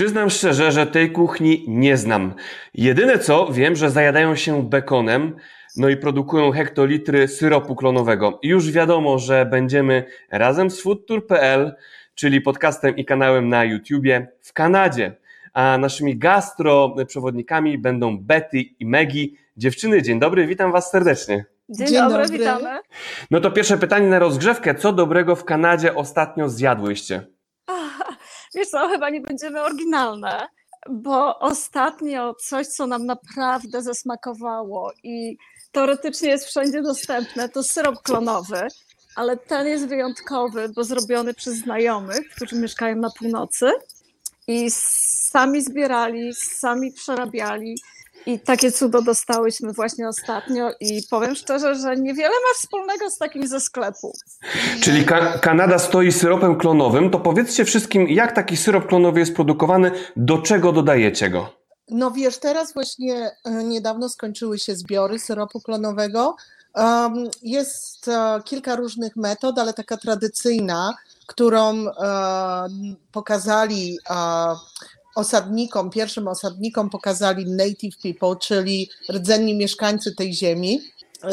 Przyznam szczerze, że tej kuchni nie znam. Jedyne co, wiem, że zajadają się bekonem, no i produkują hektolitry syropu klonowego. I już wiadomo, że będziemy razem z foodtour.pl, czyli podcastem i kanałem na YouTubie w Kanadzie. A naszymi gastro przewodnikami będą Betty i Megi. Dziewczyny, dzień dobry, witam Was serdecznie. Dzień, dzień dobry, dobry, witamy. No to pierwsze pytanie na rozgrzewkę. Co dobrego w Kanadzie ostatnio zjadłyście? Wiesz co, chyba nie będziemy oryginalne, bo ostatnio coś, co nam naprawdę zasmakowało i teoretycznie jest wszędzie dostępne, to syrop klonowy, ale ten jest wyjątkowy, bo zrobiony przez znajomych, którzy mieszkają na północy i sami zbierali, sami przerabiali i takie cudo dostałyśmy właśnie ostatnio i powiem szczerze, że niewiele ma wspólnego z takim ze sklepu. Czyli ka Kanada stoi syropem klonowym, to powiedzcie wszystkim, jak taki syrop klonowy jest produkowany, do czego dodajecie go? No wiesz, teraz właśnie e, niedawno skończyły się zbiory syropu klonowego. Um, jest uh, kilka różnych metod, ale taka tradycyjna, którą uh, pokazali uh, osadnikom, pierwszym osadnikom pokazali native people, czyli rdzenni mieszkańcy tej ziemi,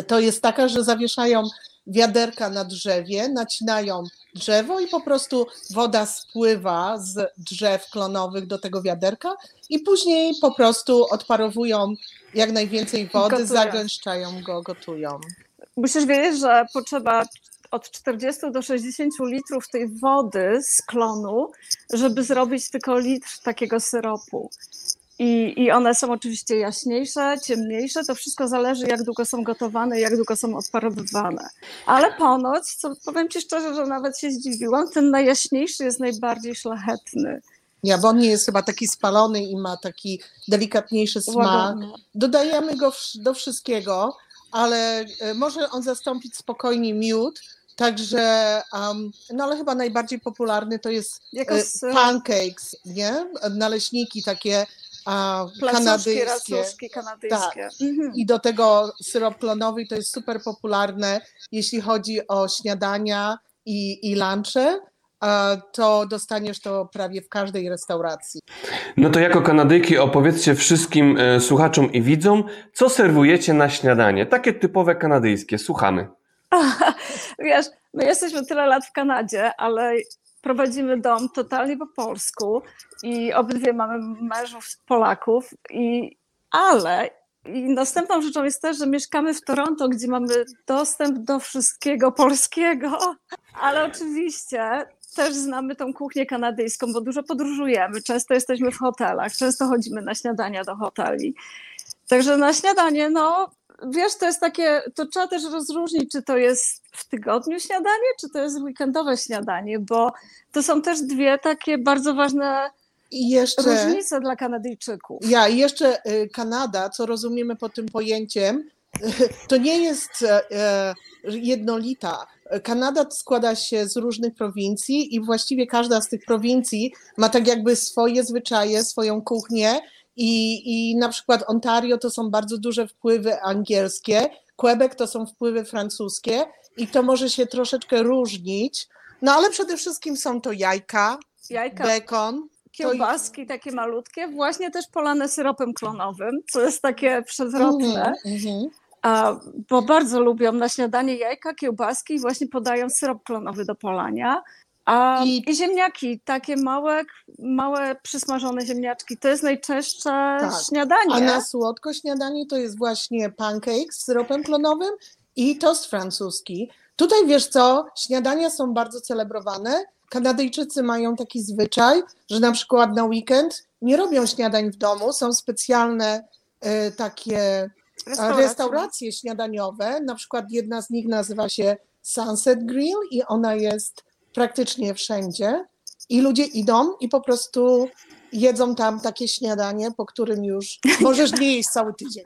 to jest taka, że zawieszają wiaderka na drzewie, nacinają drzewo i po prostu woda spływa z drzew klonowych do tego wiaderka i później po prostu odparowują jak najwięcej wody, gotują. zagęszczają go, gotują. Musisz wiedzieć, że potrzeba od 40 do 60 litrów tej wody z klonu, żeby zrobić tylko litr takiego syropu. I, I one są oczywiście jaśniejsze, ciemniejsze. To wszystko zależy, jak długo są gotowane, jak długo są odparowywane. Ale ponoć, co powiem Ci szczerze, że nawet się zdziwiłam, ten najjaśniejszy jest najbardziej szlachetny. Ja, bo on nie jest chyba taki spalony i ma taki delikatniejszy smak. Łagodny. Dodajemy go do wszystkiego, ale e, może on zastąpić spokojnie miód, Także, um, no ale chyba najbardziej popularny to jest Jako e, pancakes, nie? Naleśniki takie a, kanadyjskie. kanadyjskie. Tak. Mhm. I do tego syrop klonowy to jest super popularne, jeśli chodzi o śniadania i, i lunche to dostaniesz to prawie w każdej restauracji. No to jako Kanadyjki opowiedzcie wszystkim e, słuchaczom i widzom, co serwujecie na śniadanie. Takie typowe kanadyjskie. Słuchamy. Wiesz, my jesteśmy tyle lat w Kanadzie, ale prowadzimy dom totalnie po polsku i obydwie mamy mężów Polaków, i, ale i następną rzeczą jest też, że mieszkamy w Toronto, gdzie mamy dostęp do wszystkiego polskiego, ale oczywiście też znamy tą kuchnię kanadyjską, bo dużo podróżujemy, często jesteśmy w hotelach, często chodzimy na śniadania do hoteli. Także na śniadanie, no wiesz, to jest takie, to trzeba też rozróżnić, czy to jest w tygodniu śniadanie, czy to jest weekendowe śniadanie, bo to są też dwie takie bardzo ważne i jeszcze, różnice dla Kanadyjczyków. Ja, i jeszcze y, Kanada, co rozumiemy pod tym pojęciem, to nie jest e, e, jednolita. Kanada składa się z różnych prowincji i właściwie każda z tych prowincji ma tak jakby swoje zwyczaje, swoją kuchnię i, i na przykład Ontario to są bardzo duże wpływy angielskie, Quebec to są wpływy francuskie i to może się troszeczkę różnić, no ale przede wszystkim są to jajka, jajka. bekon, kiełbaski takie malutkie, właśnie też polane syropem klonowym, co jest takie przewrotne. Mm -hmm. A, bo bardzo lubią na śniadanie jajka, kiełbaski i właśnie podają syrop klonowy do polania. A I... Ziemniaki, takie małe, małe przysmażone ziemniaczki, to jest najczęstsze tak. śniadanie. A na słodko śniadanie to jest właśnie pancake z syropem klonowym i tost francuski. Tutaj wiesz co, śniadania są bardzo celebrowane. Kanadyjczycy mają taki zwyczaj, że na przykład na weekend nie robią śniadań w domu, są specjalne y, takie restauracje. restauracje śniadaniowe. Na przykład jedna z nich nazywa się Sunset Grill i ona jest praktycznie wszędzie i ludzie idą i po prostu jedzą tam takie śniadanie, po którym już możesz nie jeść cały tydzień.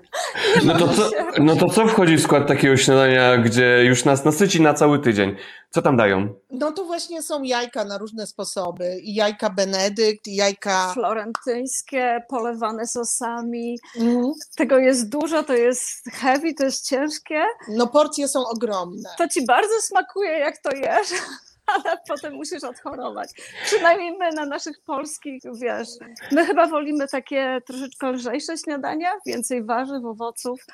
No to, co, no to co wchodzi w skład takiego śniadania, gdzie już nas nasyci na cały tydzień? Co tam dają? No to właśnie są jajka na różne sposoby. I jajka benedykt, i jajka... Florentyńskie, polewane sosami. Mm. Tego jest dużo, to jest heavy, to jest ciężkie. No porcje są ogromne. To ci bardzo smakuje, jak to jesz. Ale potem musisz odchorować. Przynajmniej my na naszych polskich, wiesz, my chyba wolimy takie troszeczkę lżejsze śniadania, więcej warzyw, owoców.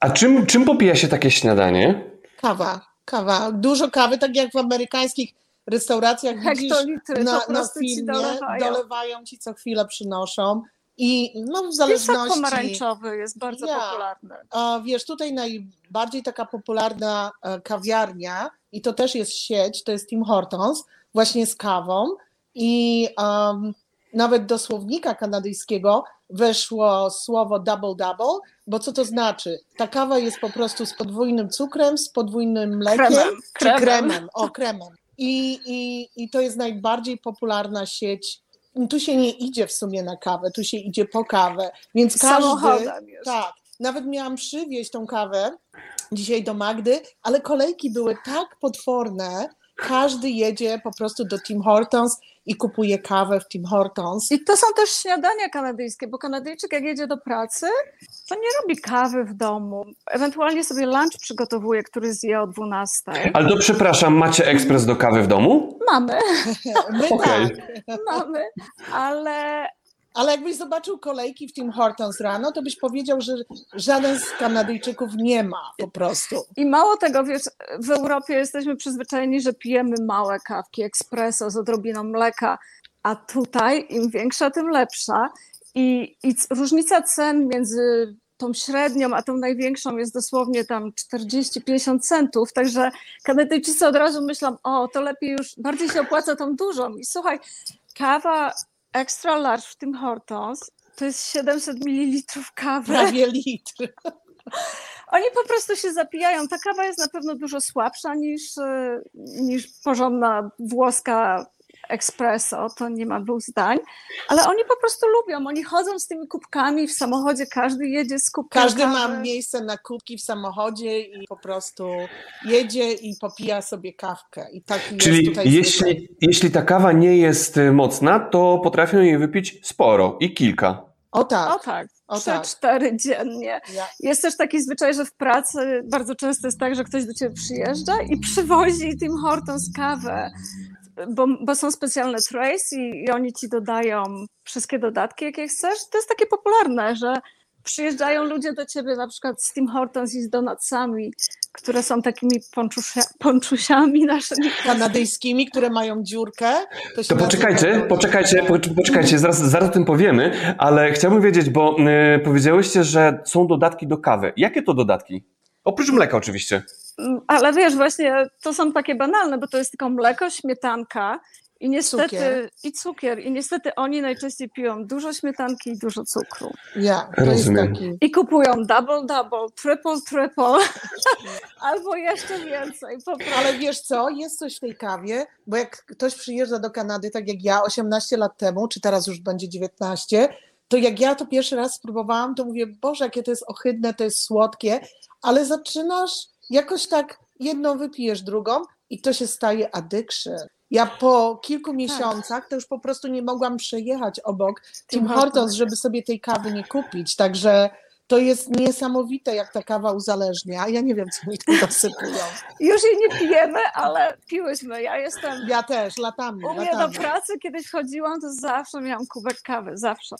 A czym, czym popija się takie śniadanie? Kawa, kawa. Dużo kawy, tak jak w amerykańskich restauracjach widzisz Hektolitry na, na prostu ci filmie, dolewają. dolewają ci co chwilę przynoszą. I no w Pisak zależności. pomarańczowy jest bardzo Ja. popularny. A wiesz, tutaj najbardziej taka popularna e, kawiarnia, i to też jest sieć, to jest Tim Hortons, właśnie z kawą. I um, nawet do słownika kanadyjskiego weszło słowo double double, bo co to znaczy? Ta kawa jest po prostu z podwójnym cukrem, z podwójnym mlekiem Kremem, czy kremem. kremem. O, kremem. I, i, I to jest najbardziej popularna sieć. Tu się nie idzie w sumie na kawę, tu się idzie po kawę, więc każdy. Samochodem już. Tak, nawet miałam przywieźć tą kawę dzisiaj do Magdy, ale kolejki były tak potworne. Każdy jedzie po prostu do Tim Hortons i kupuje kawę w Tim Hortons. I to są też śniadania kanadyjskie, bo Kanadyjczyk jak jedzie do pracy, to nie robi kawy w domu. Ewentualnie sobie lunch przygotowuje, który zje o 12. Ale to przepraszam, macie ekspres do kawy w domu? Mamy, My Okej. tak, mamy, ale ale jakbyś zobaczył kolejki w Tim Hortons rano, to byś powiedział, że żaden z Kanadyjczyków nie ma po prostu. i mało tego, wiesz, w Europie jesteśmy przyzwyczajeni, że pijemy małe kawki, espresso z odrobiną mleka, a tutaj im większa, tym lepsza. I, i różnica cen między tą średnią, a tą największą jest dosłownie tam 40-50 centów, także Kanadyjczycy od razu myślą, o, to lepiej już, bardziej się opłaca tą dużą. I słuchaj, kawa extra large w tym Hortons to jest 700 ml kawy. Prawie litr. Oni po prostu się zapijają. Ta kawa jest na pewno dużo słabsza niż, e, niż porządna włoska espresso, to nie ma dwóch zdań, ale oni po prostu lubią, oni chodzą z tymi kubkami w samochodzie, każdy jedzie z kubkiem Każdy ma miejsce na kubki w samochodzie i po prostu jedzie i popija sobie kawkę. I jest Czyli tutaj zwykle. jeśli, jeśli ta kawa nie jest y, mocna, to potrafią jej wypić sporo i kilka. O tak. O tak, O trzy, tak. cztery dziennie. Ja, Jest też taki zwyczaj, że w pracy bardzo często jest tak, że ktoś do ciebie przyjeżdża i przywozi Tim Hortons kawę, bo, bo są specjalne trays i, i oni ci dodają wszystkie dodatki, jakie chcesz. To jest takie popularne, że przyjeżdżają ludzie do ciebie na przykład z Tim Hortons i z donatsami, które są takimi ponczusia, ponczusiami naszymi. kanadyjskimi, które mają dziurkę. To, To nazywa- poczekajcie, poczekajcie, po- poczekajcie, zaraz, zaraz o tym powiemy, ale chciałbym wiedzieć, bo y, powiedziałyście, że są dodatki do kawy. Jakie to dodatki? Oprócz mleka oczywiście. Ale wiesz, właśnie to są takie banalne, bo to jest tylko mleko, śmietanka i niestety Cukier. i cukier. I niestety oni najczęściej piją dużo śmietanki i dużo cukru. Ja, to Rozumiem. jest taki. I kupują double, double, triple, triple, albo jeszcze więcej. Ale wiesz co, jest coś w tej kawie, bo jak ktoś przyjeżdża do Kanady, tak jak ja 18 lat temu, czy teraz już będzie 19, to jak ja to pierwszy raz spróbowałam, to mówię, Boże, jakie to jest ohydne, to jest słodkie, ale zaczynasz jakoś tak, jedną wypijesz, drugą i to się staje addiction. Ja po kilku miesiącach to już po prostu nie mogłam przejechać obok Tim Hortons. żeby sobie tej kawy nie kupić, także to jest niesamowite, jak ta kawa uzależnia. Ja nie wiem, co mi tu dosypują. Już jej nie pijemy, ale piłyśmy. Ja jestem. Ja też, latami, U mnie latami. do pracy kiedyś chodziłam, to zawsze miałam kubek kawy, zawsze.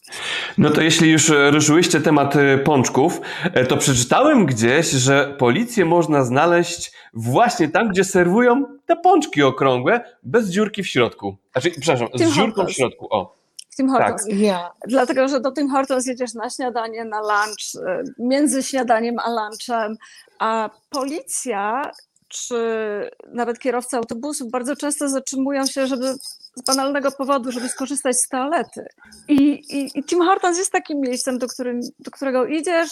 No to jeśli już e, ruszyłyście temat e, pączków, e, to przeczytałem gdzieś, że policję można znaleźć właśnie tam, gdzie serwują te pączki okrągłe, bez dziurki w środku. Znaczy, przepraszam, Tym z dziurką w środku. O. W Tim Hortons. Ja. Dlatego, że do Tim Hortons jedziesz na śniadanie, na lunch, y, między śniadaniem a lunchem, a policja czy nawet kierowca autobusów bardzo często zatrzymują się, żeby z banalnego powodu, żeby skorzystać z toalety. I, i, i Tim Hortons jest takim miejscem, do, którym, do którego idziesz,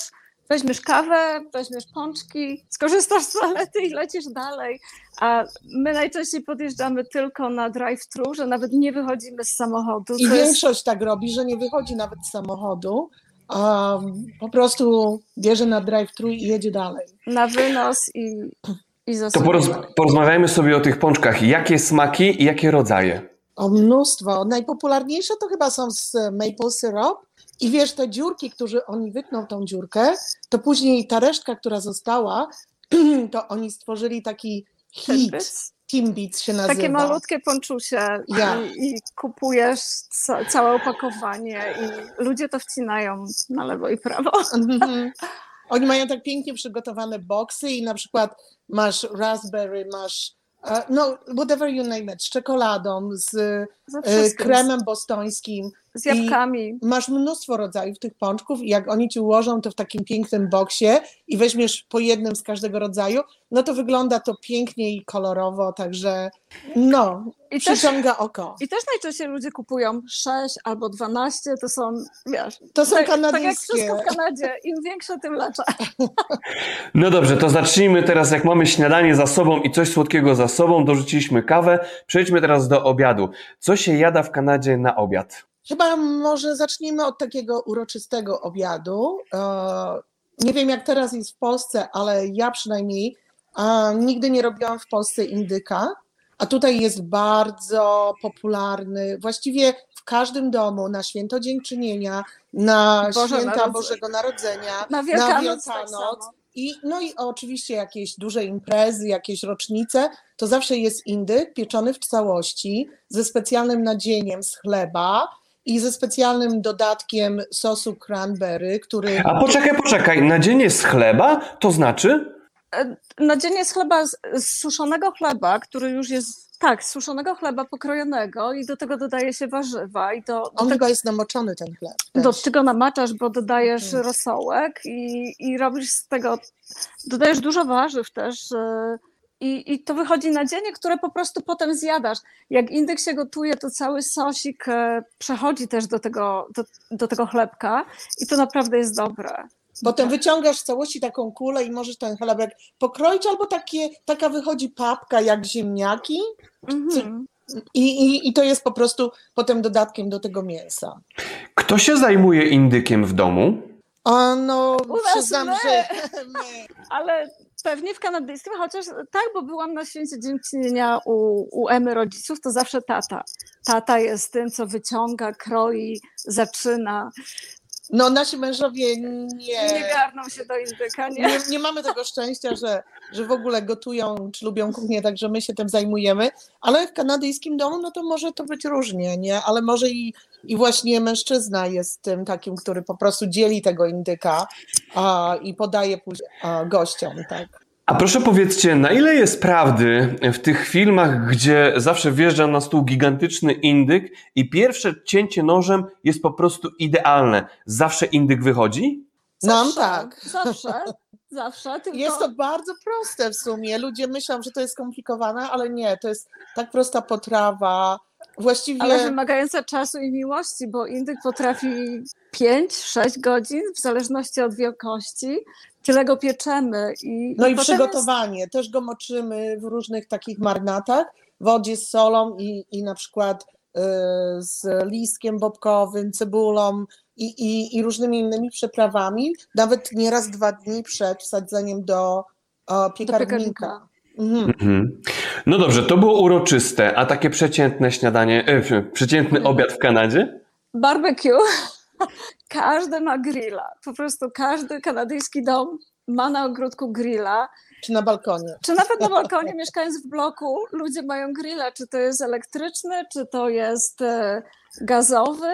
weźmiesz kawę, weźmiesz pączki, skorzystasz z toalety i lecisz dalej. A my najczęściej podjeżdżamy tylko na drive-thru, że nawet nie wychodzimy z samochodu. I co jest- większość tak robi, że nie wychodzi nawet z samochodu, a po prostu bierze na drive-thru i jedzie dalej. na wynos i, i To poroz, porozmawiajmy sobie o tych pączkach. Jakie smaki i jakie rodzaje? O mnóstwo. Najpopularniejsze to chyba są z maple syrup. I wiesz, te dziurki, którzy oni wytną tą dziurkę, to później ta resztka, która została, to oni stworzyli taki hit? Timbits się nazywa. Takie malutkie ponczusie Ja. i, i kupujesz ca, całe opakowanie i ludzie to wcinają na lewo i prawo. Mhm. Oni mają tak pięknie przygotowane boksy i na przykład masz raspberry, masz e, no whatever you name it, z czekoladą, z e, kremem bostońskim. Z jabłkami. Masz mnóstwo rodzajów tych pączków i jak oni ci ułożą to w takim pięknym boksie i weźmiesz po jednym z każdego rodzaju, no to wygląda to pięknie i kolorowo, także no, I też, przyciąga oko. I też najczęściej ludzie kupują 6 albo 12, to są, wiesz, To są tak, tak jak kanadyjskie. wszystko w Kanadzie, im większe, tym lepsze. No dobrze, to zacznijmy teraz, jak mamy śniadanie za sobą i coś słodkiego za sobą, dorzuciliśmy kawę, przejdźmy teraz do obiadu. Co się jada w Kanadzie na obiad? Chyba może zacznijmy od takiego uroczystego obiadu. E, Nie wiem, jak teraz jest w Polsce, ale ja przynajmniej nigdy nie robiłam w Polsce indyka, a tutaj jest bardzo popularny. Właściwie w każdym domu na święto dziękczynienia, na Boże święta Narodzenie. Bożego Narodzenia, Na na Wielkanoc, tak Wielkanoc. samo. I, no i oczywiście jakieś duże imprezy, jakieś rocznice, to zawsze jest indyk pieczony w całości ze specjalnym nadzieniem z chleba i ze specjalnym dodatkiem sosu cranberry, który A poczekaj, poczekaj, nadzienie z chleba, to znaczy? E, Nadzienie z chleba, z, suszonego chleba, który już jest, tak, z suszonego chleba pokrojonego i do tego dodaje się warzywa i do, do, on tego, chyba jest namoczony ten chleb. do też. tego namaczasz, bo dodajesz Mhm. rosołek i, i robisz z tego, dodajesz dużo warzyw też i, i to wychodzi nadzienie, które po prostu potem zjadasz. Jak indyk się gotuje, to cały sosik e, przechodzi też do tego, do, do tego chlebka i to naprawdę jest dobre. Potem wyciągasz w całości taką kulę i możesz ten chlebek pokroić, albo takie, taka wychodzi papka jak ziemniaki Mhm. i, i, i to jest po prostu potem dodatkiem do tego mięsa. Kto się zajmuje indykiem w domu? A no, przyznam, my. że my. Ale pewnie w kanadyjskim, chociaż tak, bo byłam na święcie dziękczynienia u, u Emy rodziców, to zawsze tata. Tata jest tym, co wyciąga, kroi, zaczyna. No nasi mężowie Nie nie, garną się do indyka, nie? nie, nie mamy tego szczęścia, że, że w ogóle gotują czy lubią kuchnię, także my się tym zajmujemy, ale w kanadyjskim domu no to może to być różnie, nie? Ale może i, i właśnie mężczyzna jest tym takim, który po prostu dzieli tego indyka a, i podaje później a, gościom, tak. A proszę powiedzcie, na ile jest prawdy w tych filmach, gdzie zawsze wjeżdża na stół gigantyczny indyk i pierwsze cięcie nożem jest po prostu idealne? Zawsze indyk wychodzi? Nam Zawsze, tak. Zawsze, zawsze. Tylko... Jest to bardzo proste w sumie. Ludzie myślą, że to jest skomplikowane, ale nie, to jest tak prosta potrawa. Właściwie Ale wymagająca czasu i miłości, bo indyk potrafi 5-6 godzin, w zależności od wielkości. Tyle go pieczemy. I, No i potem przygotowanie. Też go moczymy w różnych takich marynatach, w wodzie z solą i, i na przykład y, z listkiem bobkowym, cebulą i, i, i różnymi innymi przyprawami, nawet nieraz dwa dni przed wsadzeniem do, o, piekarnika. piekarnika. Mhm. Mhm. No dobrze, to było uroczyste, a takie przeciętne śniadanie, e, przeciętny obiad w Kanadzie? Barbecue. Każdy ma grilla. Po prostu każdy kanadyjski dom ma na ogródku grilla. Czy na balkonie. Czy nawet na balkonie, mieszkając w bloku, ludzie mają grilla. Czy to jest elektryczny, czy to jest e, gazowy.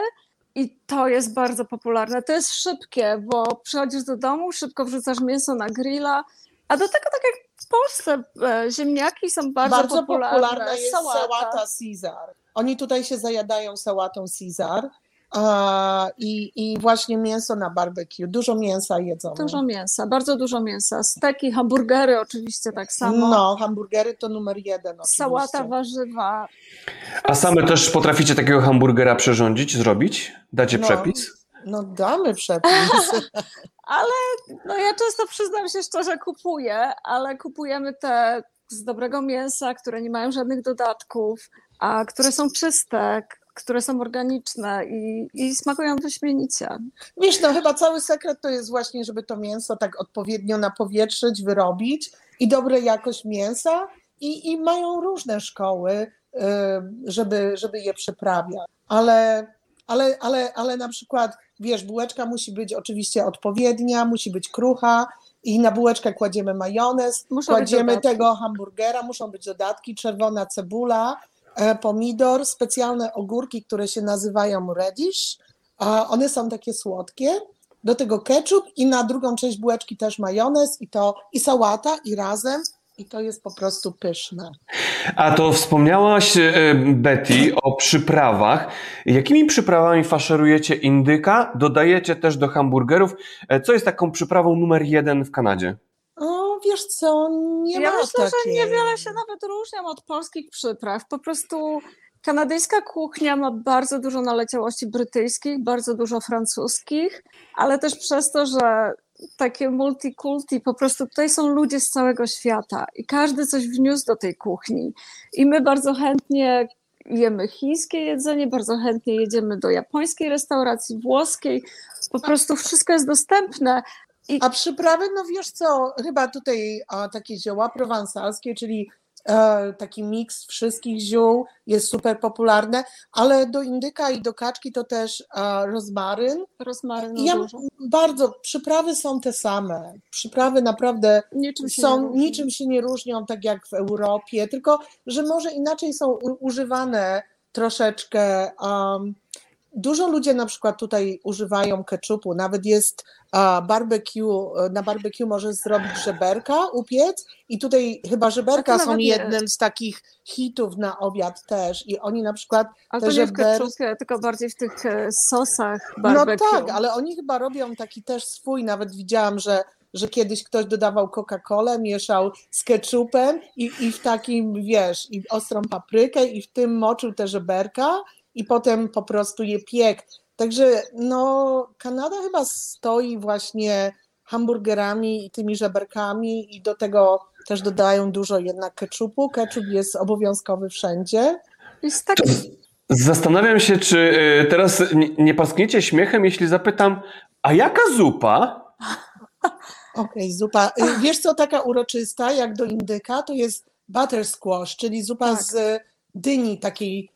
I to jest bardzo popularne. To jest szybkie, bo przychodzisz do domu, szybko wrzucasz mięso na grilla. A do tego, tak jak w Polsce, e, ziemniaki są bardzo, Bardzo popularne. popularna jest sałata. Caesar. Oni tutaj się zajadają sałatą Caesar i, i właśnie mięso na barbecue. Dużo mięsa jedzą. Dużo mięsa, bardzo dużo mięsa. Steki, hamburgery oczywiście tak samo. No, hamburgery to numer jeden. Oczywiście. Sałata, warzywa. A same też potraficie takiego hamburgera przyrządzić, zrobić? Dacie No. przepis? No damy przepis. Ale no ja często przyznam się szczerze, kupuję, ale kupujemy te z dobrego mięsa, które nie mają żadnych dodatków, a które są czyste, które są organiczne i, i smakują wyśmienicie. Wiesz, no chyba cały sekret to jest właśnie, żeby to mięso tak odpowiednio napowietrzyć, wyrobić i dobre jakość mięsa i, i mają różne szkoły, y, żeby, żeby je przyprawiać. Ale, ale, ale, ale na przykład, wiesz, bułeczka musi być oczywiście odpowiednia, musi być krucha i na bułeczkę kładziemy majonez, Muszą kładziemy tego hamburgera, muszą być dodatki, czerwona cebula, pomidor, specjalne ogórki, które się nazywają radish, one są takie słodkie, do tego ketchup i na drugą część bułeczki też majonez i to i sałata i razem i to jest po prostu pyszne. A to wspomniałaś, e, Betty, o przyprawach. Jakimi przyprawami faszerujecie indyka? Dodajecie też do hamburgerów? E, Co jest taką przyprawą numer jeden w Kanadzie? Wiesz co, nie ja ma myślę, takiej. że niewiele się nawet różnią od polskich przypraw. Po prostu kanadyjska kuchnia ma bardzo dużo naleciałości brytyjskich, bardzo dużo francuskich, ale też przez to, że takie multikulti, po prostu tutaj są ludzie z całego świata i każdy coś wniósł do tej kuchni. I my bardzo chętnie jemy chińskie jedzenie, bardzo chętnie jedziemy do japońskiej restauracji, włoskiej. Po prostu wszystko jest dostępne. I A przyprawy, no wiesz co, chyba tutaj a, takie zioła prowansalskie, czyli e, taki miks wszystkich ziół jest super popularne, ale do indyka i do kaczki to też e, rozmaryn. rozmarynu Ja dużo. bardzo, przyprawy są te same. Przyprawy naprawdę Niczym się nie są, różni. niczym się nie różnią, tak jak w Europie, tylko że może inaczej są u, używane troszeczkę. Um, dużo ludzie na przykład tutaj używają ketchupu, nawet jest barbecue, na barbecue możesz zrobić żeberka, upiec i tutaj chyba żeberka są jednym z takich hitów na obiad też i oni na przykład Ale te to nie w żeber- ketchupie, tylko bardziej w tych e, sosach No barbecue. tak, ale oni chyba robią taki też swój, nawet widziałam, że, że kiedyś ktoś dodawał Coca-Colę, mieszał z ketchupem i, i w takim, wiesz, i ostrą paprykę i w tym moczył te żeberka i potem po prostu je piekł. Także no, Kanada chyba stoi właśnie hamburgerami i tymi żeberkami i do tego też dodają dużo jednak ketchupu. Ketchup jest obowiązkowy wszędzie. Jest tak, Zastanawiam się, czy e, teraz nie- nie paskniecie śmiechem, jeśli zapytam, a jaka zupa? Okej, zupa. Y, Wiesz co, taka uroczysta, jak do indyka, to jest butter squash, czyli zupa Tak. z dyni takiej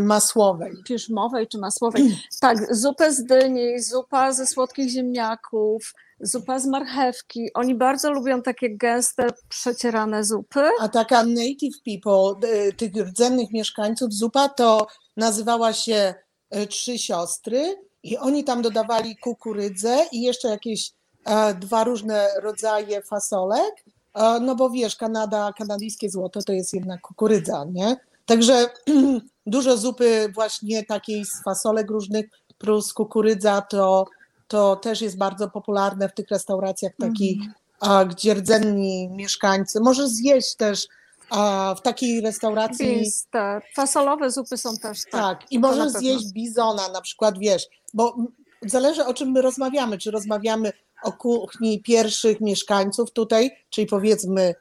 masłowej. piżmowej czy masłowej. Tak, zupę z dyni, zupa ze słodkich ziemniaków, zupa z marchewki. Oni bardzo lubią takie gęste, przecierane zupy. A taka native people, y, tych rdzennych mieszkańców, zupa to nazywała się e, Trzy Siostry i oni tam dodawali kukurydzę i jeszcze jakieś e, dwa różne rodzaje fasolek, e, no bo wiesz, Kanada, kanadyjskie złoto to jest jednak kukurydza, nie? Także dużo zupy właśnie takiej z fasolek różnych plus kukurydza to, to też jest bardzo popularne w tych restauracjach takich, a, gdzie rdzenni mieszkańcy. Możesz zjeść też a, w takiej restauracji. Więc te fasolowe zupy są też tak. Tak, i możesz zjeść bizona na przykład, wiesz, bo zależy o czym my rozmawiamy, czy rozmawiamy o kuchni pierwszych mieszkańców tutaj, czyli powiedzmy,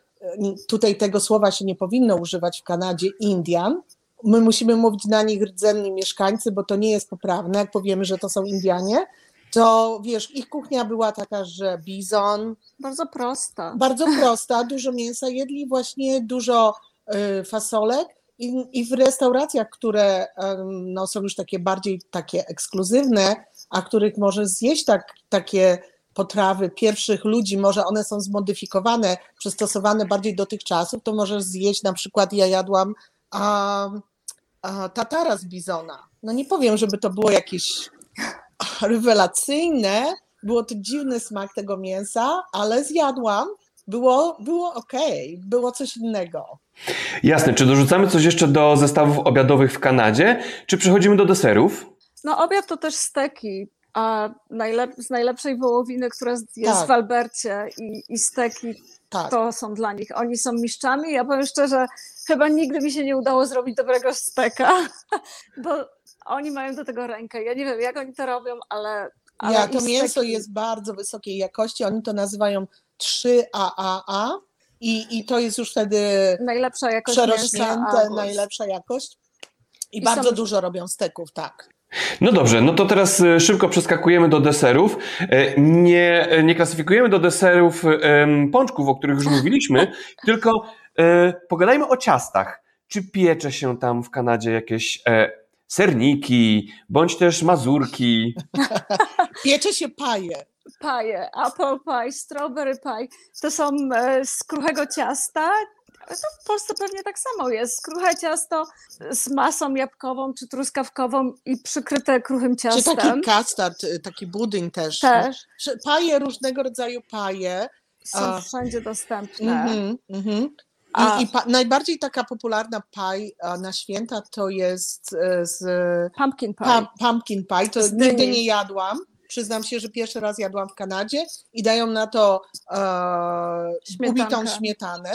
tutaj tego słowa się nie powinno używać w Kanadzie, Indian. My musimy mówić na nich rdzenni mieszkańcy, bo to nie jest poprawne, jak powiemy, że to są Indianie, to wiesz, ich kuchnia była taka, że bizon, Bardzo prosta. bardzo prosta, dużo mięsa jedli, właśnie dużo y, fasolek i, i w restauracjach, które no, są już takie bardziej takie ekskluzywne, a których możesz zjeść tak, takie potrawy pierwszych ludzi, może one są zmodyfikowane, przystosowane bardziej do tych czasów, to możesz zjeść na przykład, ja jadłam a, a, tatara z bizona. No nie powiem, żeby to było jakieś rewelacyjne, było to dziwny smak tego mięsa, ale zjadłam, było, było ok, było coś innego. Jasne, czy dorzucamy coś jeszcze do zestawów obiadowych w Kanadzie, czy przechodzimy do deserów? No obiad to też steki. A najlep- z najlepszej wołowiny, która jest Tak. w Albercie i, i steki Tak. to są dla nich. Oni są mistrzami. Ja powiem szczerze, chyba nigdy mi się nie udało zrobić dobrego steka, bo oni mają do tego rękę. Ja nie wiem, jak oni to robią, ale. ale Ja, to mięso steki- jest bardzo wysokiej jakości, oni to nazywają 3AAA i, i to jest już wtedy Najlepsza jakość mięsa. przerośnięte, najlepsza jakość. I, I bardzo są- dużo robią steków, tak. No dobrze, no to teraz e, szybko przeskakujemy do deserów. E, Nie, e, nie klasyfikujemy do deserów pączków, o których już mówiliśmy, tylko pogadajmy o ciastach. Czy piecze się tam w Kanadzie jakieś serniki, bądź też mazurki? Piecze się paje. Paje, apple pie, strawberry pie, to są e, z kruchego ciasta. To w Polsce pewnie tak samo jest. Kruche ciasto z masą jabłkową czy truskawkową i przykryte kruchym Czy ciastem. taki custard, y, taki budyń też. Też Czy Paje, różnego rodzaju paje. są A. wszędzie dostępne. Mhm, mhm. A- I, i pa, najbardziej taka popularna pie na święta to jest e, z Pumpkin pie. pa, pumpkin pie. To nigdy nie jadłam. Przyznam się, że pierwszy raz jadłam w Kanadzie i dają na to e, ubitą śmietanę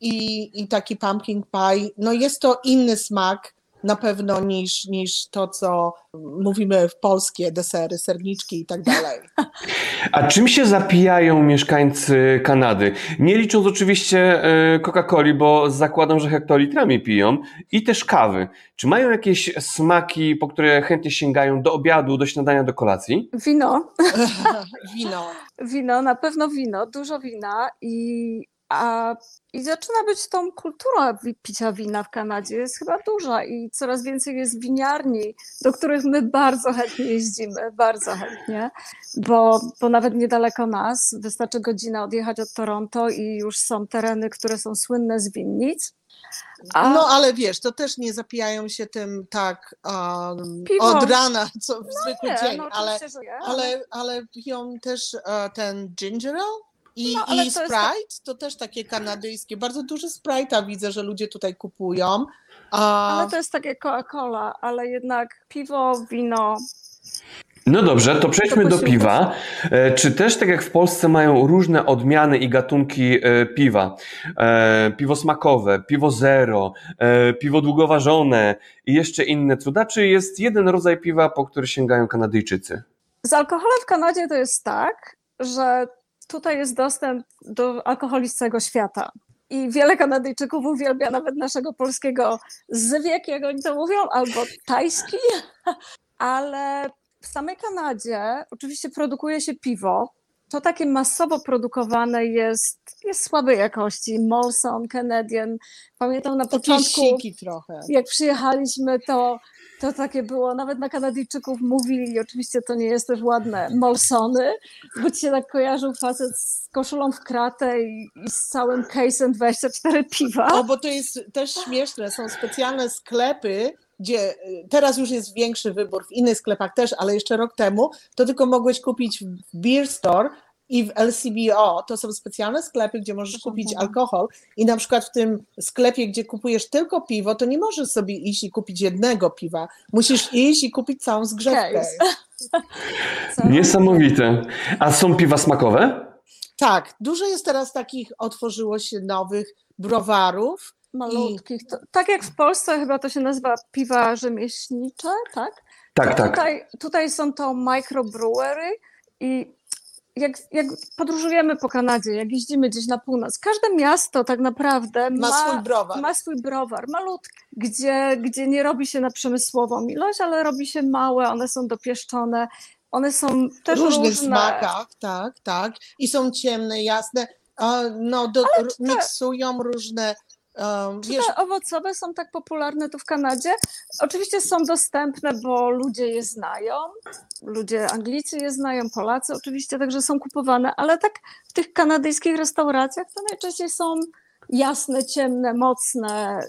i, i taki pumpkin pie. No jest to inny smak na pewno niż, niż to, co mówimy w polskie desery, serniczki i tak dalej. A czym się zapijają mieszkańcy Kanady? Nie licząc oczywiście e, Coca-Coli, bo zakładam, że hektolitrami piją, i też kawy. Czy mają jakieś smaki, po które chętnie sięgają do obiadu, do śniadania, do kolacji? Wino, Wino. wino, na pewno wino, dużo wina i, a, i zaczyna być tą kulturą wi- picia wina w Kanadzie jest chyba duża i coraz więcej jest winiarni, do których my bardzo chętnie jeździmy, bardzo chętnie, bo, bo nawet niedaleko nas, wystarczy godzina odjechać od Toronto i już są tereny, które są słynne z winnic. A No ale wiesz, to też nie zapijają się tym tak um, od rana, co w zwykły nie, dzień, no ale, ale, ale piją też e, ten ginger ale i, No, i to jest Sprite, to też takie kanadyjskie. Bardzo duży Sprite'a widzę, że ludzie tutaj kupują. A, Ale to jest takie Coca-Cola, ale jednak piwo, wino. No dobrze, to przejdźmy To do piwa. E, Czy też, tak jak w Polsce, mają różne odmiany i gatunki e, piwa? E, Piwo smakowe, piwo zero, piwo długoważone i jeszcze inne cuda? Czy jest jeden rodzaj piwa, po który sięgają Kanadyjczycy? Z alkoholem w Kanadzie to jest tak, że tutaj jest dostęp do alkoholi z całego świata. I wiele Kanadyjczyków uwielbia nawet naszego polskiego zwyk, jak oni to mówią, albo tajski. Ale w samej Kanadzie oczywiście produkuje się piwo. To takie masowo produkowane jest, jest słabej jakości. Molson, Canadian. Pamiętam na takie początku trochę. jak przyjechaliśmy, to, to takie było, nawet na Kanadyjczyków mówili, oczywiście to nie jest też ładne, Molsony, bo ci się tak kojarzył facet z koszulą w kratę i, i z całym case'em 24 piwa. O, bo to jest też śmieszne. Są specjalne sklepy, gdzie y, teraz już jest większy wybór, w innych sklepach też, ale jeszcze rok temu to tylko mogłeś kupić w Beer Store i w LCBO. To są specjalne sklepy, gdzie możesz kupić alkohol i na przykład w tym sklepie, gdzie kupujesz tylko piwo, to nie możesz sobie iść i kupić jednego piwa. Musisz iść i kupić całą zgrzewkę. Niesamowite. A są piwa smakowe? Tak, dużo jest teraz takich, otworzyło się nowych browarów. Malutkich. To, tak jak w Polsce chyba to się nazywa piwa rzemieślnicze, tak? Tak, tak. Tutaj, tutaj są to microbrewery i jak, jak podróżujemy po Kanadzie, jak jeździmy gdzieś na północ, każde miasto tak naprawdę Ma ma, swój browar. ma swój browar, malutki, gdzie, gdzie nie robi się na przemysłową ilość, ale robi się małe, one są dopieszczone, one są też różnych różne. smakach, tak, tak. I są ciemne, jasne. No, do, miksują różne. Um, Czy wiesz, te owocowe są tak popularne tu w Kanadzie? Oczywiście są dostępne, bo ludzie je znają. Ludzie Anglicy je znają, Polacy oczywiście także są kupowane, ale tak w tych kanadyjskich restauracjach to najczęściej są jasne, ciemne, mocne.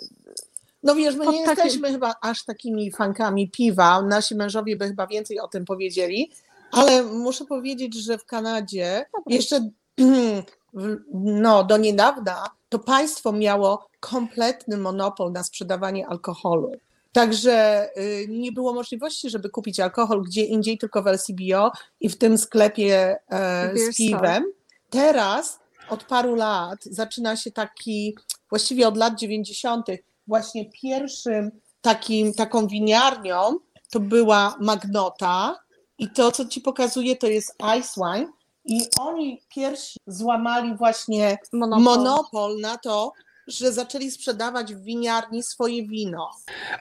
no wiesz, my nie takim- jesteśmy chyba aż takimi fankami piwa. Nasi mężowie by chyba więcej o tym powiedzieli, ale muszę powiedzieć, że w Kanadzie Dobra. jeszcze no, do niedawna to państwo miało kompletny monopol na sprzedawanie alkoholu. Także y, nie było możliwości, żeby kupić alkohol gdzie indziej, tylko w LCBO i w tym sklepie e, z piwem. Teraz od paru lat zaczyna się taki, właściwie od lat 90., właśnie pierwszym takim, taką winiarnią to była Magnota i to, co ci pokazuję, to jest Ice Wine i oni pierwsi złamali właśnie Monopol. monopol na to, że zaczęli sprzedawać w winiarni swoje wino.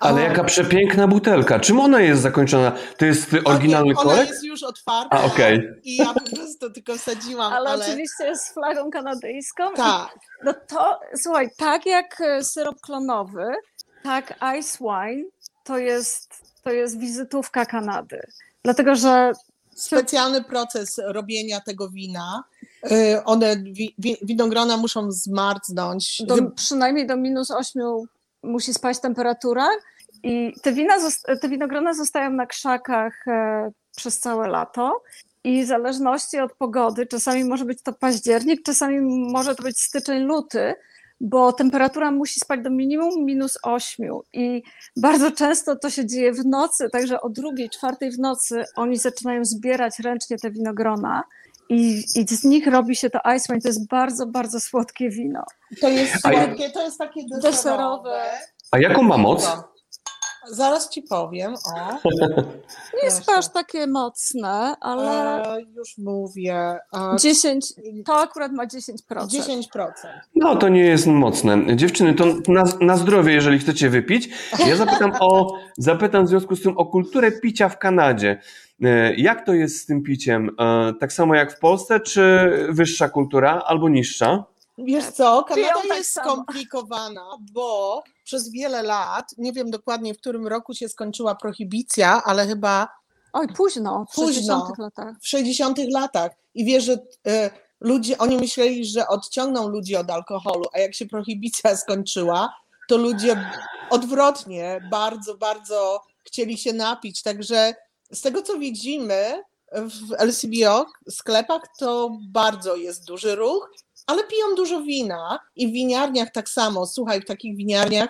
Ale O, jaka przepiękna butelka. Czym ona jest zakończona? To jest oryginalny Ona korek? jest już otwarta A, okej. i ja po prostu tylko wsadziłam, Ale, ale, oczywiście z flagą kanadyjską. tak. No to, słuchaj, tak jak e, syrop klonowy, tak ice wine to jest, to jest wizytówka Kanady. Dlatego, że specjalny proces robienia tego wina. Y, one, wi, winogrona muszą zmarznąć. Do, przynajmniej do minus 8 musi spaść temperatura i te, wina, te winogrona zostają na krzakach e, przez całe lato i w zależności od pogody, czasami może być to październik, czasami może to być styczeń, luty, bo temperatura musi spać do minimum minus 8 i bardzo często to się dzieje w nocy, także o drugiej, czwartej w nocy oni zaczynają zbierać ręcznie te winogrona i, i z nich robi się to ice wine, to jest bardzo, bardzo słodkie wino. To jest słodkie, to jest takie deserowe. deserowe. A jaką ma moc? Zaraz ci powiem. O. Nie jest aż takie mocne, ale. E, już mówię. E, 10, to akurat ma 10%. 10%. No to nie jest mocne. Dziewczyny, to na, na zdrowie, jeżeli chcecie wypić. Ja zapytam o, zapytam w związku z tym o kulturę picia w Kanadzie. E, jak to jest z tym piciem? E, tak samo jak w Polsce, czy wyższa kultura albo niższa? Wiesz co, Kanada tak jest skomplikowana, bo przez wiele lat, nie wiem dokładnie w którym roku się skończyła prohibicja, ale chyba. Oj, późno, w późno, 60 latach. W 60 latach. I wiesz, że y, ludzie, oni myśleli, że odciągną ludzi od alkoholu, a jak się prohibicja skończyła, to ludzie odwrotnie bardzo, bardzo chcieli się napić. Także z tego co widzimy w LCBO sklepach, to bardzo jest duży ruch ale piją dużo wina i w winiarniach tak samo. Słuchaj, w takich winiarniach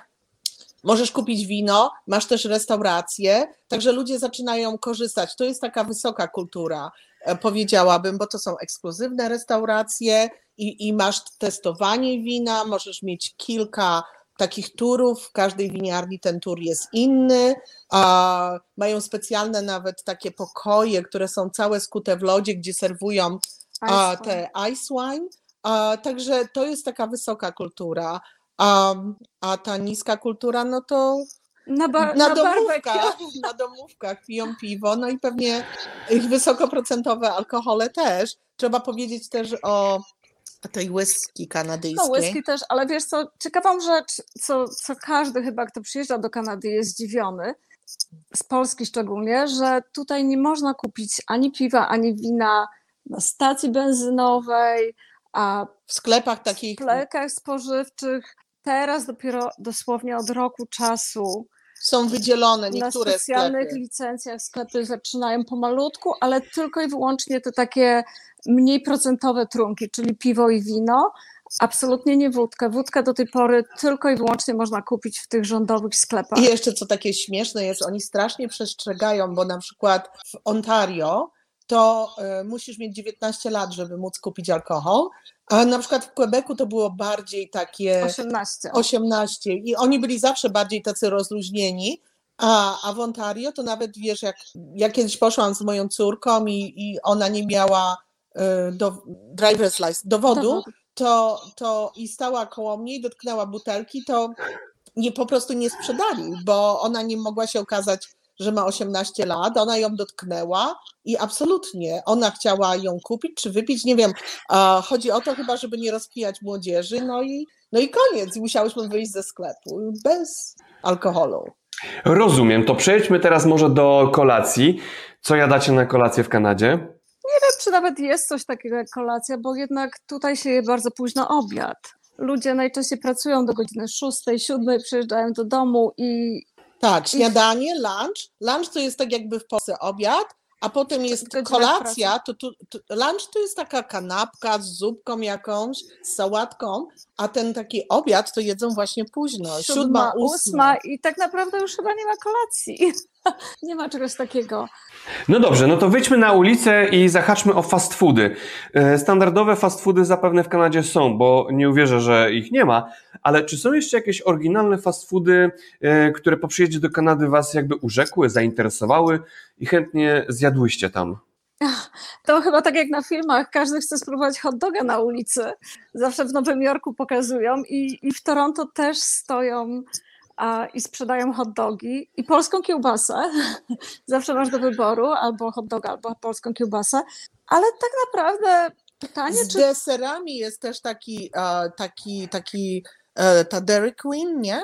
możesz kupić wino, masz też restaurację, także ludzie zaczynają korzystać. To jest taka wysoka kultura, e, powiedziałabym, bo to są ekskluzywne restauracje i, i masz testowanie wina, możesz mieć kilka takich turów, w każdej winiarni ten tur jest inny, a mają specjalne nawet takie pokoje, które są całe skute w lodzie, gdzie serwują a, te ice wine, a, także to jest taka wysoka kultura. A, a ta niska kultura, no to na, na, na domówkach, na domówkach piją piwo, no i pewnie ich wysokoprocentowe alkohole też. Trzeba powiedzieć też o tej whisky kanadyjskiej. No whisky też, ale wiesz co, ciekawą rzecz, co, co każdy chyba, kto przyjeżdża do Kanady jest zdziwiony, z Polski szczególnie, że tutaj nie można kupić ani piwa, ani wina na stacji benzynowej, a w sklepach takich. W sklepach spożywczych teraz dopiero dosłownie od roku czasu są wydzielone niektóre Na specjalnych sklepy. licencjach sklepy zaczynają pomalutku, ale tylko i wyłącznie te takie mniej procentowe trunki, czyli piwo i wino. Absolutnie nie wódkę. Wódkę do tej pory tylko i wyłącznie można kupić w tych rządowych sklepach. I jeszcze co takie śmieszne jest, oni strasznie przestrzegają, bo na przykład w Ontario to e, musisz mieć 19 lat, żeby móc kupić alkohol. A na przykład w Quebecu to było bardziej takie 18. 18 i oni byli zawsze bardziej tacy rozluźnieni. A, a w Ontario to nawet wiesz, jak ja kiedyś poszłam z moją córką i, i ona nie miała y, do, driver's license, dowodu, to, to i stała koło mnie i dotknęła butelki, to nie po prostu nie sprzedali, bo ona nie mogła się okazać że ma 18 lat, ona ją dotknęła i absolutnie ona chciała ją kupić czy wypić, nie wiem. Chodzi o to chyba, żeby nie rozpijać młodzieży, no i, no i koniec. Musiałyśmy wyjść ze sklepu bez alkoholu. Rozumiem. To przejdźmy teraz może do kolacji. Co jadacie na kolację w Kanadzie? Nie wiem, czy nawet jest coś takiego jak kolacja, bo jednak tutaj się je bardzo późno obiad. Ludzie najczęściej pracują do godziny 6, 7, przyjeżdżają do domu i tak, śniadanie, lunch. Lunch to jest tak jakby w Polsce obiad, a potem jest kolacja, to, to, to, lunch to jest taka kanapka z zupką jakąś, z sałatką, a ten taki obiad to jedzą właśnie późno, siódma, siódma ósma. ósma i tak naprawdę już chyba nie ma kolacji. nie ma czegoś takiego. No dobrze, no to wyjdźmy na ulicę i zahaczmy o fast foody. E, standardowe fast foody zapewne w Kanadzie są, bo nie uwierzę, że ich nie ma, ale czy są jeszcze jakieś oryginalne fast foody, e, które po przyjeździe do Kanady Was jakby urzekły, zainteresowały i chętnie zjadłyście tam? To chyba tak jak na filmach, każdy chce spróbować hot doga na ulicy. Zawsze w Nowym Jorku pokazują i, i w Toronto też stoją a, i sprzedają hot dogi i polską kiełbasę. Zawsze masz do wyboru albo hot dog, albo polską kiełbasę. Ale tak naprawdę pytanie, Z czy... deserami jest też taki, taki, taki e, ta Dairy Queen, nie?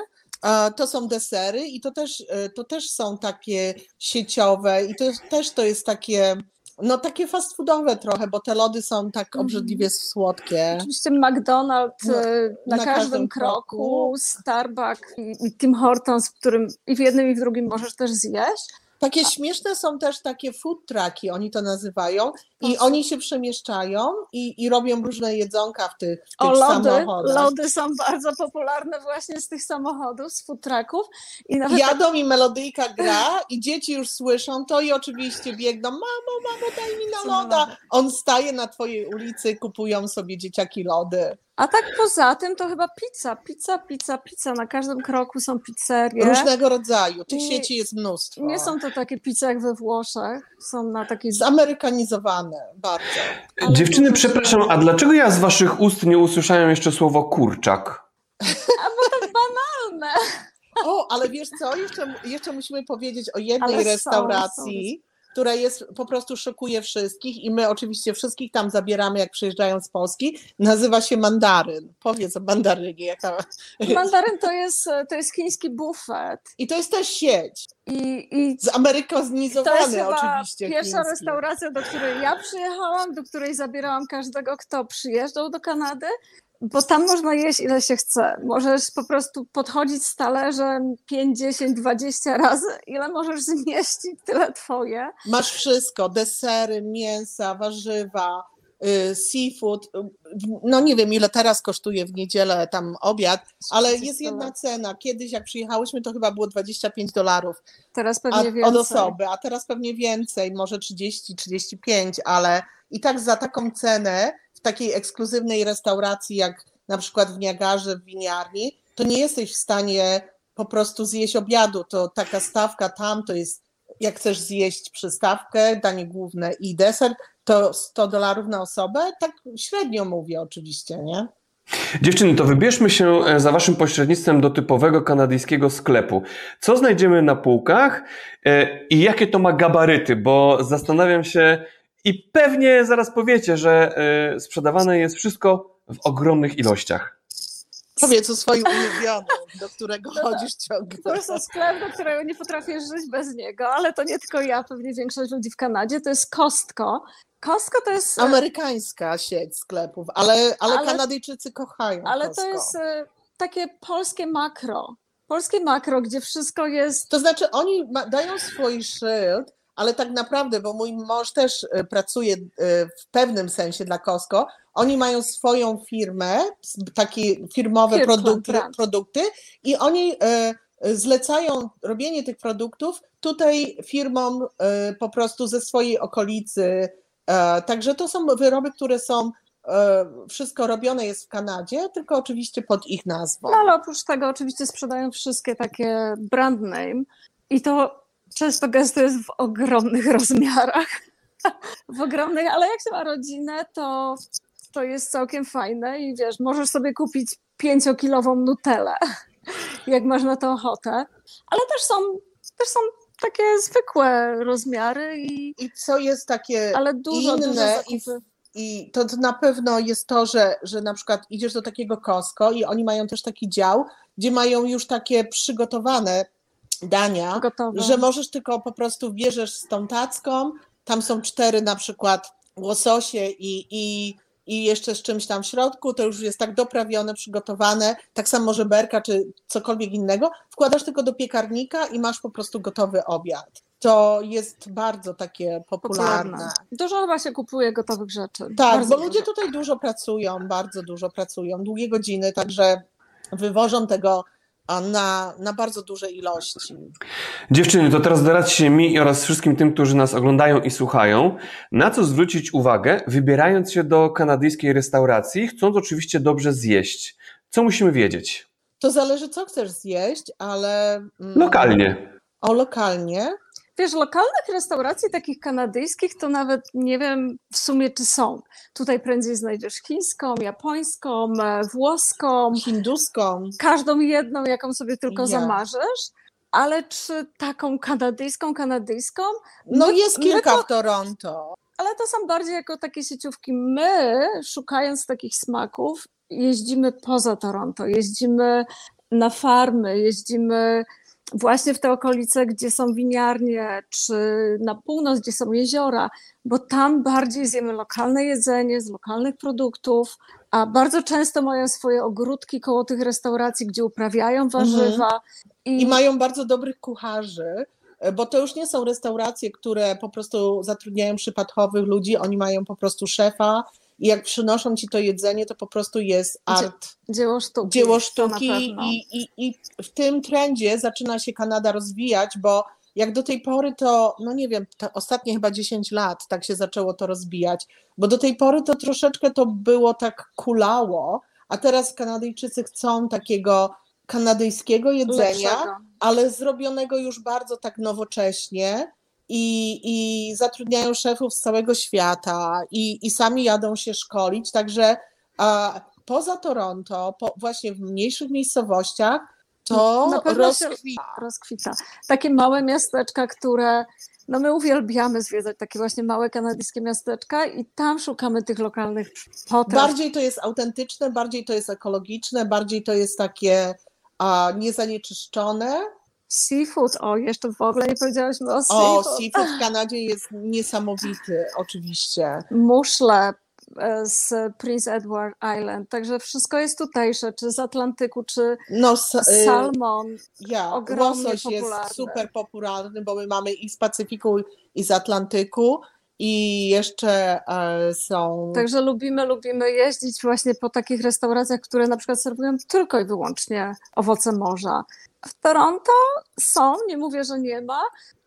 To są desery i to też, e, to też są takie sieciowe i to też to jest takie no takie fast foodowe trochę, bo te lody są tak Mhm. obrzydliwie słodkie. Oczywiście McDonald's No, na, na każdym, każdym kroku, kroku. Starbucks i, i Tim Hortons, w którym i w jednym i w drugim możesz też zjeść. Takie śmieszne są też takie food trucki, oni to nazywają i oni się przemieszczają i, i robią różne jedzonka w tych, w tych O, lody, samochodach. lody są bardzo popularne właśnie z tych samochodów, z food trucków i nawet tak, Jadą i melodyjka gra i dzieci już słyszą to i oczywiście biegną, mamo, mamo, daj mi na loda. On staje na twojej ulicy, kupują sobie dzieciaki lody. A tak poza tym to chyba pizza, pizza, pizza, pizza, na każdym kroku są pizzerie. Różnego rodzaju, tych sieci jest mnóstwo. Nie są to takie pizze jak we Włoszech, są na takiej Zamerykanizowane bardzo. Ale Dziewczyny, to- przepraszam, a dlaczego ja z waszych ust nie usłyszałem jeszcze słowo kurczak? banalne. O, ale wiesz co, jeszcze, jeszcze musimy powiedzieć o jednej Ale są, restauracji, która jest, po prostu szokuje wszystkich i my oczywiście wszystkich tam zabieramy, jak przyjeżdżają z Polski. Nazywa się Mandaryn. Powiedz o mandarynie. Jaka... Mandaryn to jest, to jest chiński bufet. I to jest też sieć. I, i to jest Zamerykanizowane chyba oczywiście. pierwsza chiński. restauracja, do której ja przyjechałam, do której zabierałam każdego, kto przyjeżdżał do Kanady, bo tam można jeść ile się chce. Możesz po prostu podchodzić z talerzem 5, 10, 20 razy, ile możesz zmieścić, tyle twoje. Masz wszystko, desery, mięsa, warzywa, y, seafood. No nie wiem, ile teraz kosztuje w niedzielę tam obiad, ale 30 jest jedna cena. Kiedyś jak przyjechałyśmy, to chyba było 25 dolarów Teraz a, pewnie więcej. od osoby, a teraz pewnie więcej, może 30-35, ale i tak za taką cenę takiej ekskluzywnej restauracji, jak na przykład w Niagarze, w winiarni, to nie jesteś w stanie po prostu zjeść obiadu. To taka stawka tam to jest, jak chcesz zjeść przystawkę, danie główne i deser, to 100 dolarów na osobę. Tak średnio mówię oczywiście, nie? Dziewczyny, to wybierzmy się e, za waszym pośrednictwem do typowego kanadyjskiego sklepu. Co znajdziemy na półkach e, i jakie to ma gabaryty? Bo zastanawiam się i pewnie zaraz powiecie, że e, sprzedawane jest wszystko w ogromnych ilościach. Powiedz o swoim ulubionym, do którego chodzisz ciągle. Po prostu sklep, do którego nie potrafię żyć bez niego, ale to nie tylko ja, pewnie większość ludzi w Kanadzie, to jest Costco. Costco to jest... Amerykańska sieć sklepów, ale, ale, Ale- Kanadyjczycy kochają Ale Costco. to jest e, takie polskie makro. Polskie makro, gdzie wszystko jest. To znaczy, oni ma, dają swój szyld, ale tak naprawdę, bo mój mąż też e, pracuje e, w pewnym sensie dla Costco, oni mają swoją firmę, takie firmowe produkty, brand. produkty i oni e, zlecają robienie tych produktów tutaj firmom po prostu ze swojej okolicy. Także to są wyroby, które są, wszystko robione jest w Kanadzie, tylko oczywiście pod ich nazwą. No ale oprócz tego oczywiście sprzedają wszystkie takie brand name i to często gęsto jest w ogromnych rozmiarach. w ogromnych, ale jak się ma rodzinę, to, to jest całkiem fajne i wiesz, możesz sobie kupić pięciokilową nutellę, jak masz na to ochotę, ale też są, też są takie zwykłe rozmiary i I co jest takie ale dużo, dużo inne i, zakupy. i to, to na pewno jest to, że, że na przykład idziesz do takiego Costco i oni mają też taki dział, gdzie mają już takie przygotowane dania, gotowe. że możesz tylko po prostu bierzesz z tą tacką, tam są cztery na przykład łososie i, i, i jeszcze z czymś tam w środku, to już jest tak doprawione, przygotowane, tak samo może berka czy cokolwiek innego, wkładasz tylko do piekarnika i masz po prostu gotowy obiad. To jest bardzo takie popularne. popularne. Dużo chyba się kupuje gotowych rzeczy. Tak, Bardzo bo ludzie dużo. tutaj dużo pracują, bardzo dużo pracują, długie godziny, także wywożą tego a, na, na bardzo duże ilości. Dziewczyny, to teraz doradźcie mi oraz wszystkim tym, którzy nas oglądają i słuchają, na co zwrócić uwagę, wybierając się do kanadyjskiej restauracji, chcąc oczywiście dobrze zjeść. Co musimy wiedzieć? To zależy, co chcesz zjeść, ale. mm, Lokalnie. O, lokalnie. Wiesz, lokalnych restauracji takich kanadyjskich to nawet nie wiem w sumie czy są. Tutaj prędzej znajdziesz chińską, japońską, e, włoską, Hinduską. każdą jedną, jaką sobie tylko Ja. zamarzysz. Ale czy taką kanadyjską, kanadyjską? No, My- jest kilka to- w Toronto. Ale to są bardziej jako takie sieciówki. My, szukając takich smaków, jeździmy poza Toronto, jeździmy na farmy, jeździmy właśnie w te okolice, gdzie są winiarnie, czy na północ, gdzie są jeziora, bo tam bardziej zjemy lokalne jedzenie z lokalnych produktów, a bardzo często mają swoje ogródki koło tych restauracji, gdzie uprawiają warzywa. Mhm. I... I mają bardzo dobrych kucharzy, bo to już nie są restauracje, które po prostu zatrudniają przypadkowych ludzi, oni mają po prostu szefa, i jak przynoszą ci to jedzenie, to po prostu jest art. Dzieło sztuki. Dzieło sztuki i, i, i w tym trendzie zaczyna się Kanada rozwijać, bo jak do tej pory to, no nie wiem, ostatnie chyba 10 lat tak się zaczęło to rozbijać, bo do tej pory to troszeczkę to było tak kulało, a teraz Kanadyjczycy chcą takiego kanadyjskiego jedzenia, Lepszego. ale zrobionego już bardzo tak nowocześnie i, i zatrudniają szefów z całego świata i, i sami jadą się szkolić, także a, poza Toronto, po, właśnie w mniejszych miejscowościach, to rozkwita. rozkwita. Takie małe miasteczka, które no my uwielbiamy zwiedzać takie właśnie małe kanadyjskie miasteczka i tam szukamy tych lokalnych potraw. Bardziej to jest autentyczne, bardziej to jest ekologiczne, bardziej to jest takie a, niezanieczyszczone Seafood, o jeszcze w ogóle nie powiedziałyśmy o seafood. O, seafood w Kanadzie jest niesamowity, oczywiście. Muszle e, z Prince Edward Island, także wszystko jest tutejsze, czy z Atlantyku, czy no, y, salmon. Ja, łosoś popularny. jest super popularny, bo my mamy i z Pacyfiku, i z Atlantyku. I jeszcze e, są. Także lubimy, lubimy jeździć właśnie po takich restauracjach, które na przykład serwują tylko i wyłącznie owoce morza. W Toronto są, nie mówię, że nie ma,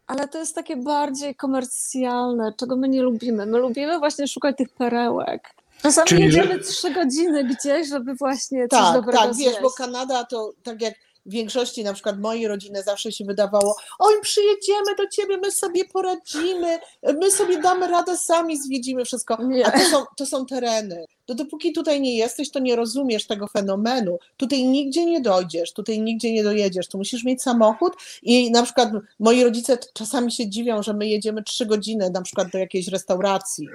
ale to jest takie bardziej komercjalne, czego my nie lubimy. My lubimy właśnie szukać tych perełek. Czasami Czyli, jedziemy że... trzy godziny gdzieś, żeby właśnie coś tak, dobrego Tak, wiesz, bo Kanada to tak jak większości na przykład mojej rodziny zawsze się wydawało, oj, przyjedziemy do ciebie, my sobie poradzimy, my sobie damy radę, sami zwiedzimy wszystko. Nie. A to są, to są tereny. To dopóki tutaj nie jesteś, to nie rozumiesz tego fenomenu. Tutaj nigdzie nie dojdziesz, tutaj nigdzie nie dojedziesz. Tu musisz mieć samochód i na przykład moi rodzice czasami się dziwią, że my jedziemy trzy godziny na przykład do jakiejś restauracji.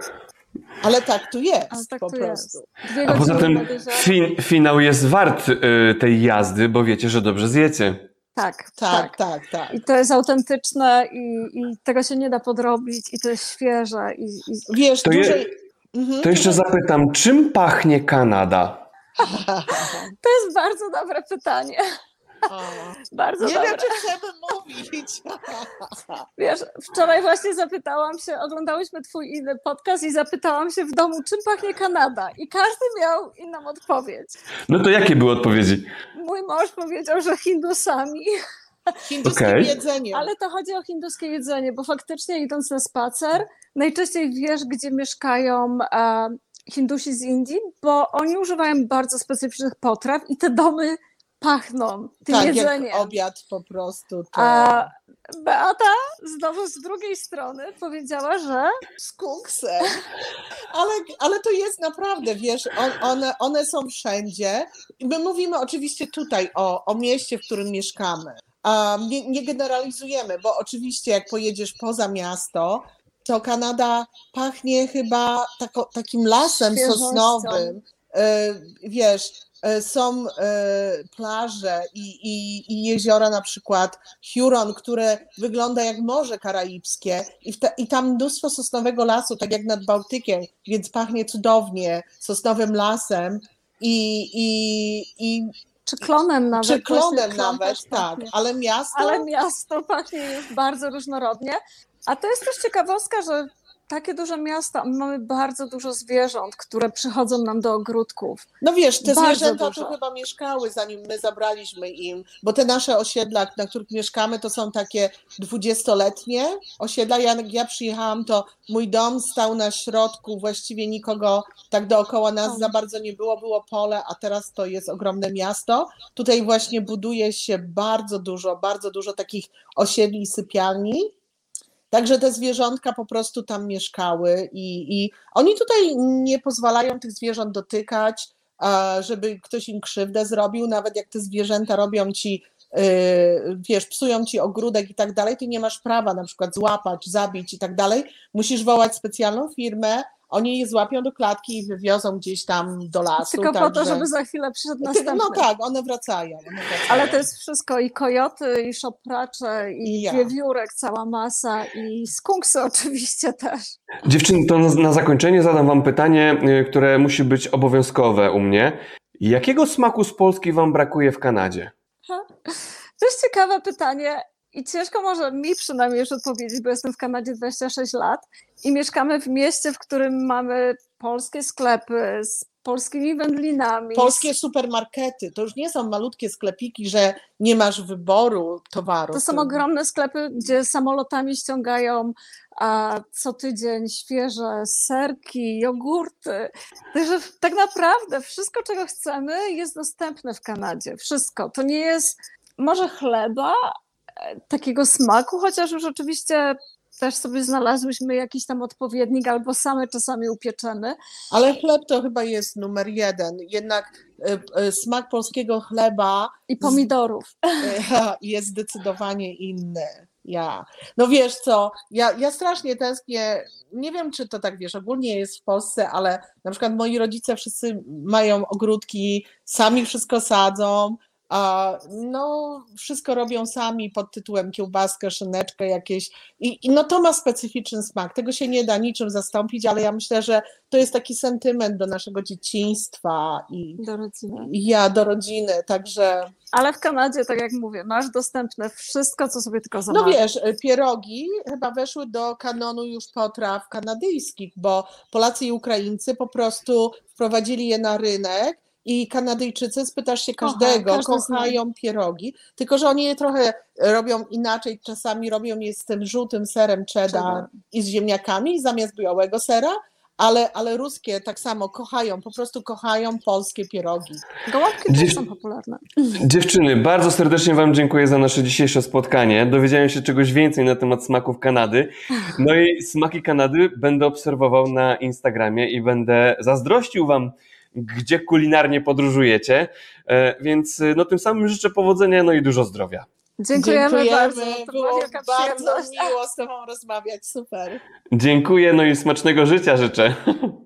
Ale tak tu jest tak po tu prostu. Jest. A poza tym fin finał jest wart y, tej jazdy, bo wiecie, że dobrze zjecie. Tak, tak, tak, tak, tak. I to jest autentyczne i, i tego się nie da podrobić i to jest świeże. I, i... Wiesz, to, dłużej... je, mhm, to jeszcze zapytam, czym pachnie Kanada? To jest bardzo dobre pytanie. Bardzo Nie dobre. wiem, czy chcemy mówić. Wiesz, wczoraj właśnie zapytałam się, oglądałyśmy twój inny podcast i zapytałam się w domu, czym pachnie Kanada. I każdy miał inną odpowiedź. No to jakie były odpowiedzi? Mój mąż powiedział, że Hindusami. Hinduskie okay. jedzenie. Ale to chodzi o hinduskie jedzenie, bo faktycznie idąc na spacer, najczęściej wiesz, gdzie mieszkają e, Hindusi z Indii, bo oni używają bardzo specyficznych potraw i te domy pachną tym tak, jedzeniem. Jak obiad po prostu. To... A Beata znowu z drugiej strony powiedziała, że z kuksem. Ale, ale to jest naprawdę, wiesz, on, one, one są wszędzie. My mówimy oczywiście tutaj o, o mieście, w którym mieszkamy. Um, nie, nie generalizujemy, bo oczywiście jak pojedziesz poza miasto, to Kanada pachnie chyba tako, takim lasem sosnowym. Yy, wiesz, są e, plaże i, i, i, jeziora, na przykład Huron, które wygląda jak Morze Karaibskie i, i tam mnóstwo sosnowego lasu, tak jak nad Bałtykiem, więc pachnie cudownie sosnowym lasem i, i, i czy klonem nawet. Czy klonem nawet, tak, ale miasto. Ale miasto pachnie już bardzo różnorodnie. A to jest też ciekawostka, że takie duże miasta, mamy bardzo dużo zwierząt, które przychodzą nam do ogródków. No wiesz, te bardzo zwierzęta dużo. tu chyba mieszkały, zanim my zabraliśmy im, bo te nasze osiedla, na których mieszkamy, to są takie dwudziestoletnie osiedla. Ja, jak ja przyjechałam, to mój dom stał na środku, właściwie nikogo tak dookoła nas za bardzo nie było, było pole, a teraz to jest ogromne miasto. Tutaj właśnie buduje się bardzo dużo, bardzo dużo takich osiedli i sypialni Także te zwierzątka po prostu tam mieszkały i, i oni tutaj nie pozwalają tych zwierząt dotykać, żeby ktoś im krzywdę zrobił, nawet jak te zwierzęta robią ci, y, wiesz, psują ci ogródek i tak dalej, ty nie masz prawa na przykład złapać, zabić i tak dalej. Musisz wołać specjalną firmę, oni je złapią do klatki i wywiozą gdzieś tam do lasu. Tylko także... po to, żeby za chwilę przyszedł następny. No tak, one wracają, one wracają. Ale to jest wszystko i kojoty, i szopracze, i, I ja. wiewiórek, cała masa, i skunksy oczywiście też. Dziewczyny, to na, na zakończenie zadam Wam pytanie, y, które musi być obowiązkowe u mnie. Jakiego smaku z Polski Wam brakuje w Kanadzie? To jest ciekawe pytanie i ciężko może mi przynajmniej już odpowiedzieć, bo jestem w Kanadzie 26 lat i mieszkamy w mieście, w którym mamy polskie sklepy z polskimi wędlinami. Polskie supermarkety, to już nie są malutkie sklepiki, że nie masz wyboru towaru. To są ogromne sklepy, gdzie samolotami ściągają a, co tydzień świeże serki, jogurty. Także tak naprawdę wszystko, czego chcemy, jest dostępne w Kanadzie. Wszystko. To nie jest może chleba, takiego smaku, chociaż już oczywiście też sobie znalazłyśmy jakiś tam odpowiednik, albo same czasami upieczemy. Ale chleb to chyba jest numer jeden. Jednak y, y, smak polskiego chleba I pomidorów. y, jest zdecydowanie inny. Ja. No wiesz co, ja, ja strasznie tęsknię, nie wiem czy to tak wiesz, ogólnie jest w Polsce, ale na przykład moi rodzice wszyscy mają ogródki, sami wszystko sadzą, a no wszystko robią sami pod tytułem kiełbaskę, szyneczkę jakieś i, i no to ma specyficzny smak, tego się nie da niczym zastąpić, ale ja myślę, że to jest taki sentyment do naszego dzieciństwa i, Do rodziny. i ja do rodziny, także Ale w Kanadzie, tak jak mówię, masz dostępne wszystko, co sobie tylko No zamarzysz. wiesz, pierogi chyba weszły do kanonu już potraw kanadyjskich, bo Polacy i Ukraińcy po prostu wprowadzili je na rynek i Kanadyjczycy, spytasz się Kocha, każdego, zna. kochają pierogi, tylko że oni je trochę robią inaczej, czasami robią je z tym żółtym serem cheddar i z ziemniakami zamiast białego sera, ale, ale ruskie tak samo kochają, po prostu kochają polskie pierogi. Gołąbki Dziś- też są popularne. Dziewczyny, bardzo serdecznie Wam dziękuję za nasze dzisiejsze spotkanie. Dowiedziałem się czegoś więcej na temat smaków Kanady. No i smaki Kanady będę obserwował na Instagramie i będę zazdrościł Wam, gdzie kulinarnie podróżujecie. E, Więc e, no tym samym życzę powodzenia, no i dużo zdrowia. Dziękujemy, bardzo. To była Było wielka bardzo miło z Tobą rozmawiać, super. Dziękuję, no i smacznego życia życzę.